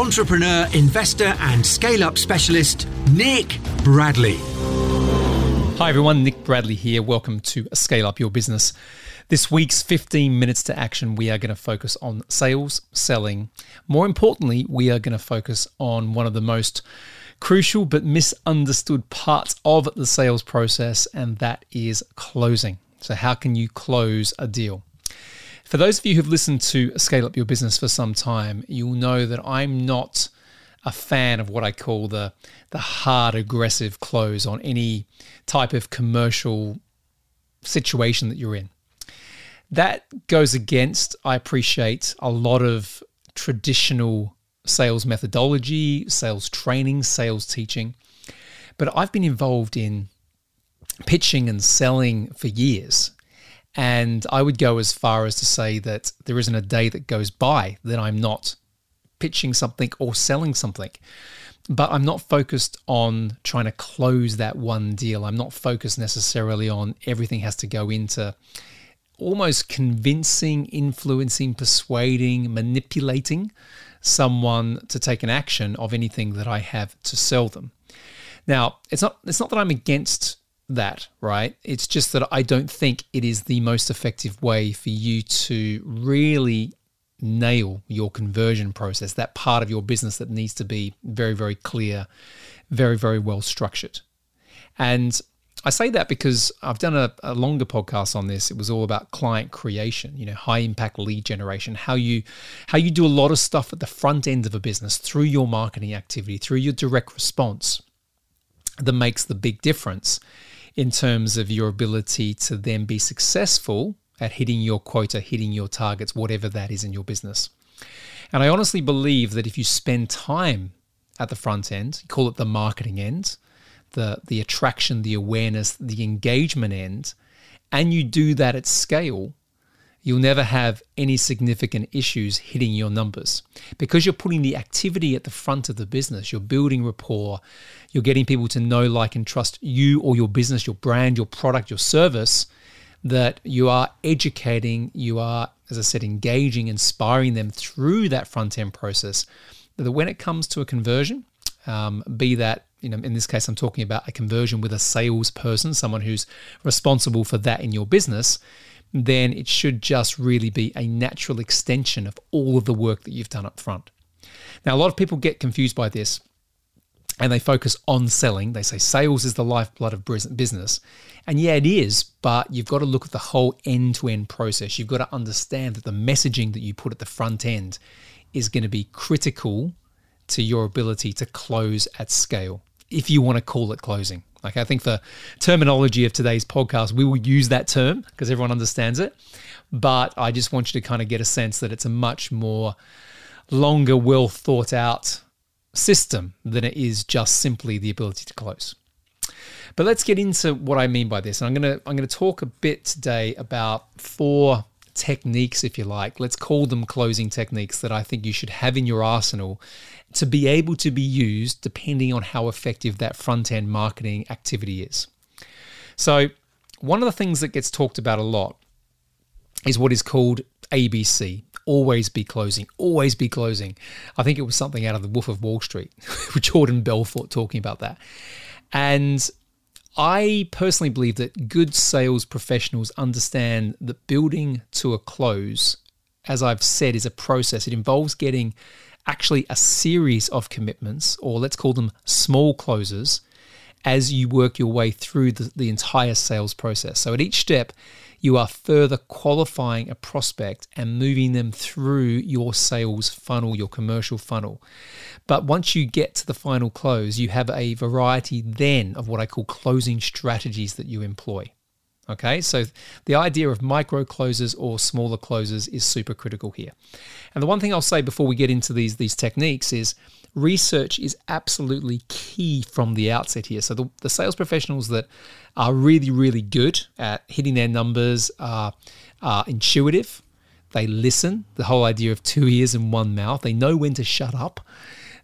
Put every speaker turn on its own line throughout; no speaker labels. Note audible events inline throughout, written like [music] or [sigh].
entrepreneur, investor, and scale up specialist, Nick Bradley.
Hi, everyone. Nick Bradley here. Welcome to Scale Up Your Business. This week's 15 minutes to action, we are going to focus on sales, selling. More importantly, we are going to focus on one of the most crucial but misunderstood parts of the sales process, and that is closing. So, how can you close a deal? For those of you who've listened to Scale Up Your Business for some time, you'll know that I'm not a fan of what I call the the hard aggressive close on any type of commercial situation that you're in. That goes against, I appreciate, a lot of traditional sales methodology, sales training, sales teaching. But I've been involved in pitching and selling for years. And I would go as far as to say that there isn't a day that goes by that I'm not pitching something or selling something. But I'm not focused on trying to close that one deal. I'm not focused necessarily on everything has to go into almost convincing, influencing, persuading, manipulating someone to take an action of anything that I have to sell them. Now, it's not it's not that I'm against that, right? It's just that I don't think it is the most effective way for you to really nail your conversion process, that part of your business that needs to be very, very clear, very, very well structured. And I say that because I've done a, a, longer podcast on this. It was all about client creation, you know, high impact lead generation, how you how you do a lot of stuff at the front end of a business through your marketing activity, through your direct response that makes the big difference in terms of your ability to then be successful at hitting your quota, hitting your targets, whatever that is in your business. And I honestly believe that if you spend time at the front end, call it the marketing end, the, the attraction, the awareness, the engagement end, and you do that at scale, you'll never have any significant issues hitting your numbers because you're putting the activity at the front of the business. You're building rapport, you're getting people to know, like, and trust you or your business, your brand, your product, your service. That you are educating, you are, as I said, engaging, inspiring them through that front end process. That when it comes to a conversion, um, be that you know, in this case, I'm talking about a conversion with a salesperson, someone who's responsible for that in your business then it should just really be a natural extension of all of the work that you've done up front. Now, a lot of people get confused by this and they focus on selling. They say sales is the lifeblood of business. And yeah, it is, but you've got to look at the whole end to end process. You've got to understand that the messaging that you put at the front end is going to be critical to your ability to close at scale, if you want to call it closing. Like I think for terminology of today's podcast, we will use that term because everyone understands it. But I just want you to kind of get a sense that it's a much more longer, well thought out system than it is just simply the ability to close. But let's get into what I mean by this. And I'm gonna I'm gonna talk a bit today about four techniques, if you like. Let's call them closing techniques that I think you should have in your arsenal to be able to be used depending on how effective that front end marketing activity is. So, one of the things that gets talked about a lot is what is called ABC always be closing, always be closing. I think it was something out of the Wolf of Wall Street, [laughs] with Jordan Belfort talking about that. And I personally believe that good sales professionals understand that building to a close, as I've said, is a process. It involves getting actually a series of commitments, or let's call them small closes, as you work your way through the, the entire sales process. So at each step, you are further qualifying a prospect and moving them through your sales funnel, your commercial funnel. But once you get to the final close, you have a variety then of what I call closing strategies that you employ. Okay, so the idea of micro closes or smaller closes is super critical here. And the one thing I'll say before we get into these these techniques is research is absolutely key from the outset here. So the, the sales professionals that are really really good at hitting their numbers are, are intuitive. They listen. The whole idea of two ears and one mouth. They know when to shut up.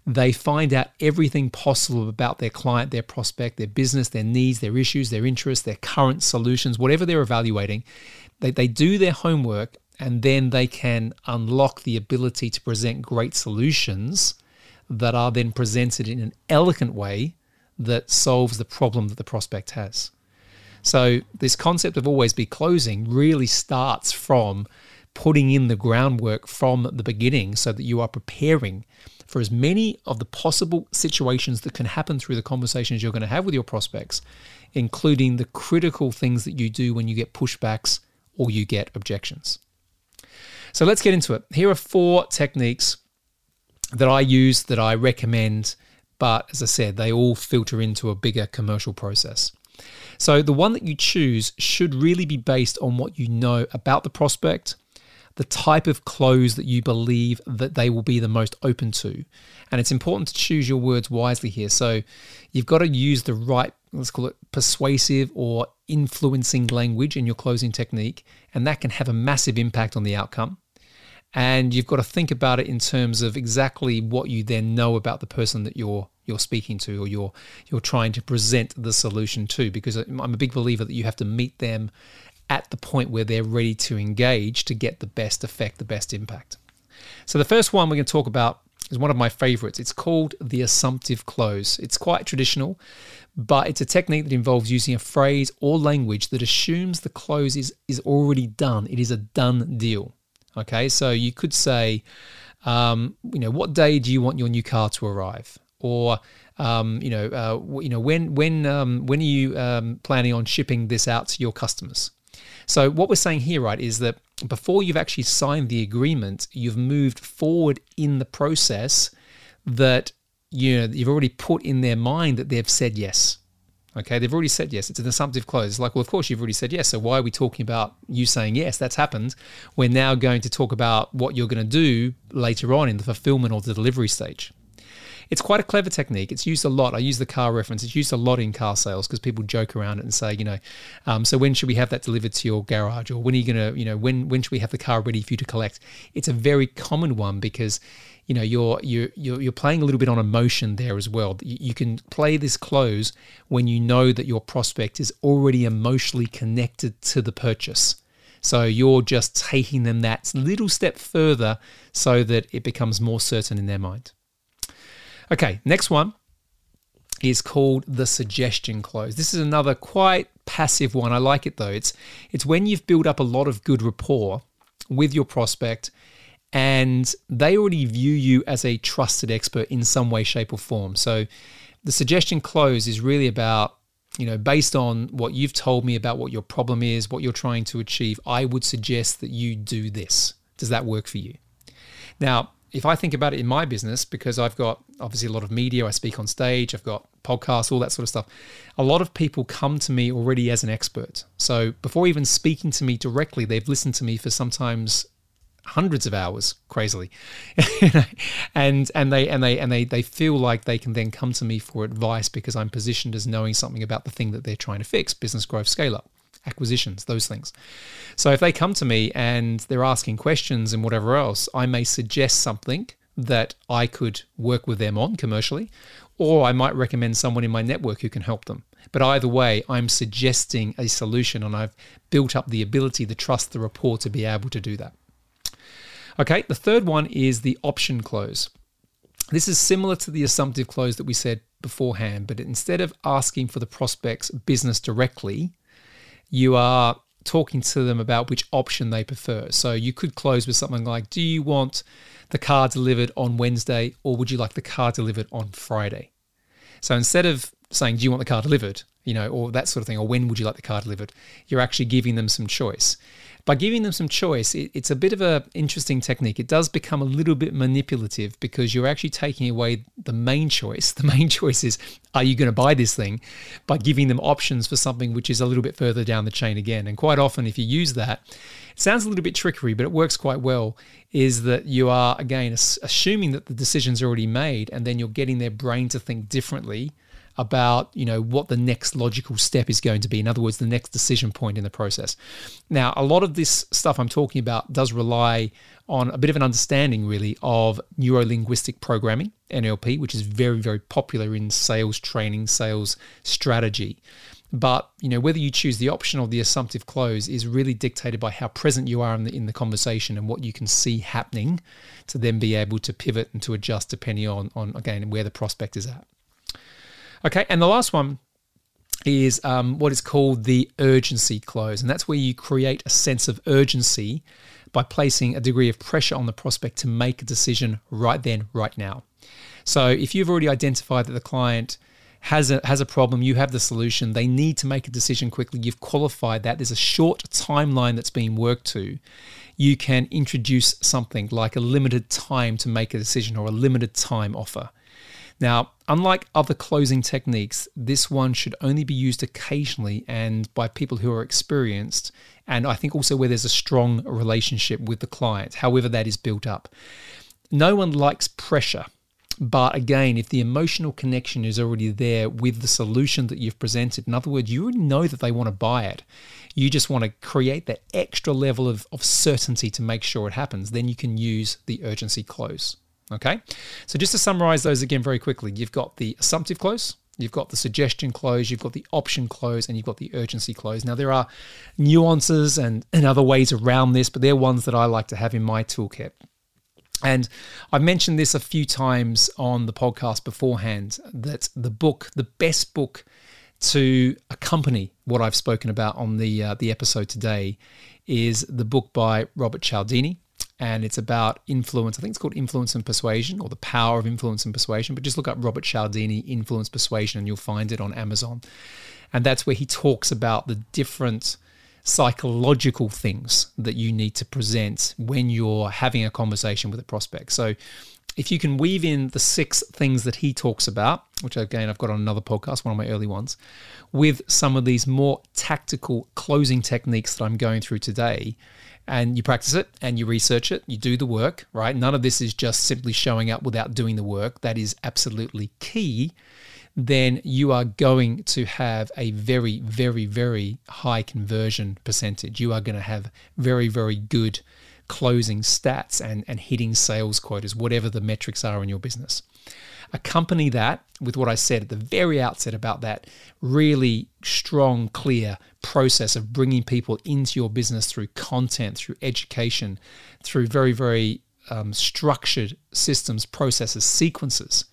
They find out everything possible about their client, their prospect, their business, their needs, their issues, their interests, their current solutions, whatever they're evaluating. They, they do their homework and then they can unlock the ability to present great solutions that are then presented in an elegant way that solves the problem that the prospect has. So, this concept of always be closing really starts from putting in the groundwork from the beginning so that you are preparing for as many of the possible situations that can happen through the conversations you're going to have with your prospects, including the critical things that you do when you get pushbacks or you get objections. So let's get into it. Here are four techniques that I use that I recommend, but as I said, they all filter into a bigger commercial process. So the one that you choose should really be based on what you know about the prospect the type of close that you believe that they will be the most open to. And it's important to choose your words wisely here. So you've got to use the right, let's call it persuasive or influencing language in your closing technique, and that can have a massive impact on the outcome. And you've got to think about it in terms of exactly what you then know about the person that you're you're speaking to or you're you're trying to present the solution to because I'm a big believer that you have to meet them at the point where they're ready to engage to get the best effect, the best impact. So, the first one we're going to talk about is one of my favorites. It's called the assumptive close. It's quite traditional, but it's a technique that involves using a phrase or language that assumes the close is, is already done. It is a done deal. Okay, so you could say, um, you know, what day do you want your new car to arrive? Or um, you know, uh, you know, when when um, when are you um, planning on shipping this out to your customers? So what we're saying here, right, is that before you've actually signed the agreement, you've moved forward in the process that you know you've already put in their mind that they've said yes. Okay, they've already said yes. It's an assumptive close. It's like, well, of course you've already said yes. So why are we talking about you saying yes? That's happened. We're now going to talk about what you're going to do later on in the fulfillment or the delivery stage. It's quite a clever technique. It's used a lot. I use the car reference. It's used a lot in car sales because people joke around it and say, you know, um, so when should we have that delivered to your garage, or when are you going to, you know, when when should we have the car ready for you to collect? It's a very common one because you know you're you're you're playing a little bit on emotion there as well. You can play this close when you know that your prospect is already emotionally connected to the purchase. So you're just taking them that little step further so that it becomes more certain in their mind. Okay, next one is called the suggestion close. This is another quite passive one. I like it though. It's it's when you've built up a lot of good rapport with your prospect and they already view you as a trusted expert in some way shape or form. So the suggestion close is really about you know based on what you've told me about what your problem is, what you're trying to achieve, I would suggest that you do this. Does that work for you? Now, if I think about it in my business, because I've got obviously a lot of media, I speak on stage, I've got podcasts, all that sort of stuff, a lot of people come to me already as an expert. So before even speaking to me directly, they've listened to me for sometimes hundreds of hours crazily [laughs] and and they and they and they they feel like they can then come to me for advice because I'm positioned as knowing something about the thing that they're trying to fix business growth scale up acquisitions, those things. So if they come to me and they're asking questions and whatever else, I may suggest something that I could work with them on commercially, or I might recommend someone in my network who can help them. But either way, I'm suggesting a solution and I've built up the ability, the trust, the rapport to be able to do that. Okay, the third one is the option close. This is similar to the assumptive close that we said beforehand, but instead of asking for the prospect's business directly, you are talking to them about which option they prefer. So you could close with something like, Do you want the car delivered on Wednesday or would you like the car delivered on Friday? So instead of saying, Do you want the car delivered? You know, or that sort of thing, or when would you like the car delivered? You're actually giving them some choice. By giving them some choice, it, it's a bit of an interesting technique. It does become a little bit manipulative because you're actually taking away the main choice. [laughs] The main choice is, are you going to buy this thing? By giving them options for something which is a little bit further down the chain again. And quite often, if you use that, it sounds a little bit trickery, but it works quite well. Is that you are, again, assuming that the decision's already made, and then you're getting their brain to think differently about you know what the next logical step is going to be in other words the next decision point in the process. Now a lot of this stuff i'm talking about does rely on a bit of an understanding really of neuro-linguistic programming nlp which is very very popular in sales training sales strategy. But you know whether you choose the option or the assumptive close is really dictated by how present you are in the, in the conversation and what you can see happening to then be able to pivot and to adjust depending on on again where the prospect is at Okay, and the last one is um, what is called the urgency close, and that's where you create a sense of urgency by placing a degree of pressure on the prospect to make a decision right then, right now. So if you've already identified that the client has a has a problem, you have the solution, they need to make a decision quickly, you've qualified that, there's a short timeline that's being worked to, you can introduce something like a limited time to make a decision or a limited time offer. Now, unlike other closing techniques, this one should only be used occasionally and by people who are experienced, and I think also where there's a strong relationship with the client, however that is built up. No one likes pressure. But again, if the emotional connection is already there with the solution that you've presented, in other words, you already know that they want to buy it, you just want to create that extra level of, of certainty to make sure it happens, then you can use the urgency close. Okay, so just to summarize those again very quickly, you've got the assumptive close, you've got the suggestion close, you've got the option close, and you've got the urgency close. Now, there are nuances and, and other ways around this, but they're ones that I like to have in my toolkit. And I've mentioned this a few times on the podcast beforehand that the book, the best book to accompany what I've spoken about on the uh, the episode today, is the book by Robert Cialdini and it's about influence. I think it's called Influence and Persuasion or the Power of Influence and Persuasion. But just look up Robert Cialdini, Influence Persuasion, and you'll find it on Amazon. And that's where he talks about the different psychological things that you need to present when you're having a conversation with a prospect. So if you can weave in the six things that he talks about, which again I've got on another podcast, one of my early ones, with some of these more tactical closing techniques that I'm going through today, and you practice it and you research it, you do the work, right? None of this is just simply showing up without doing the work. That is absolutely key. Then you are going to have a very, very, very high conversion percentage. You are going to have very, very good closing stats and, and hitting sales quotas, whatever the metrics are in your business. Accompany that with what I said at the very outset about that really strong, clear process of bringing people into your business through content, through education, through very, very um, structured systems, processes, sequences.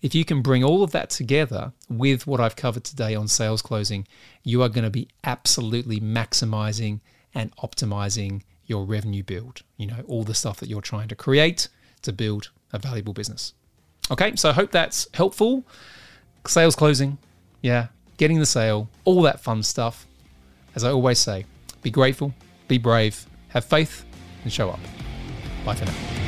If you can bring all of that together with what I've covered today on sales closing, you are going to be absolutely maximizing and optimizing your revenue build. You know, all the stuff that you're trying to create to build a valuable business. Okay, so I hope that's helpful. Sales closing, yeah, getting the sale, all that fun stuff. As I always say, be grateful, be brave, have faith, and show up. Bye for now.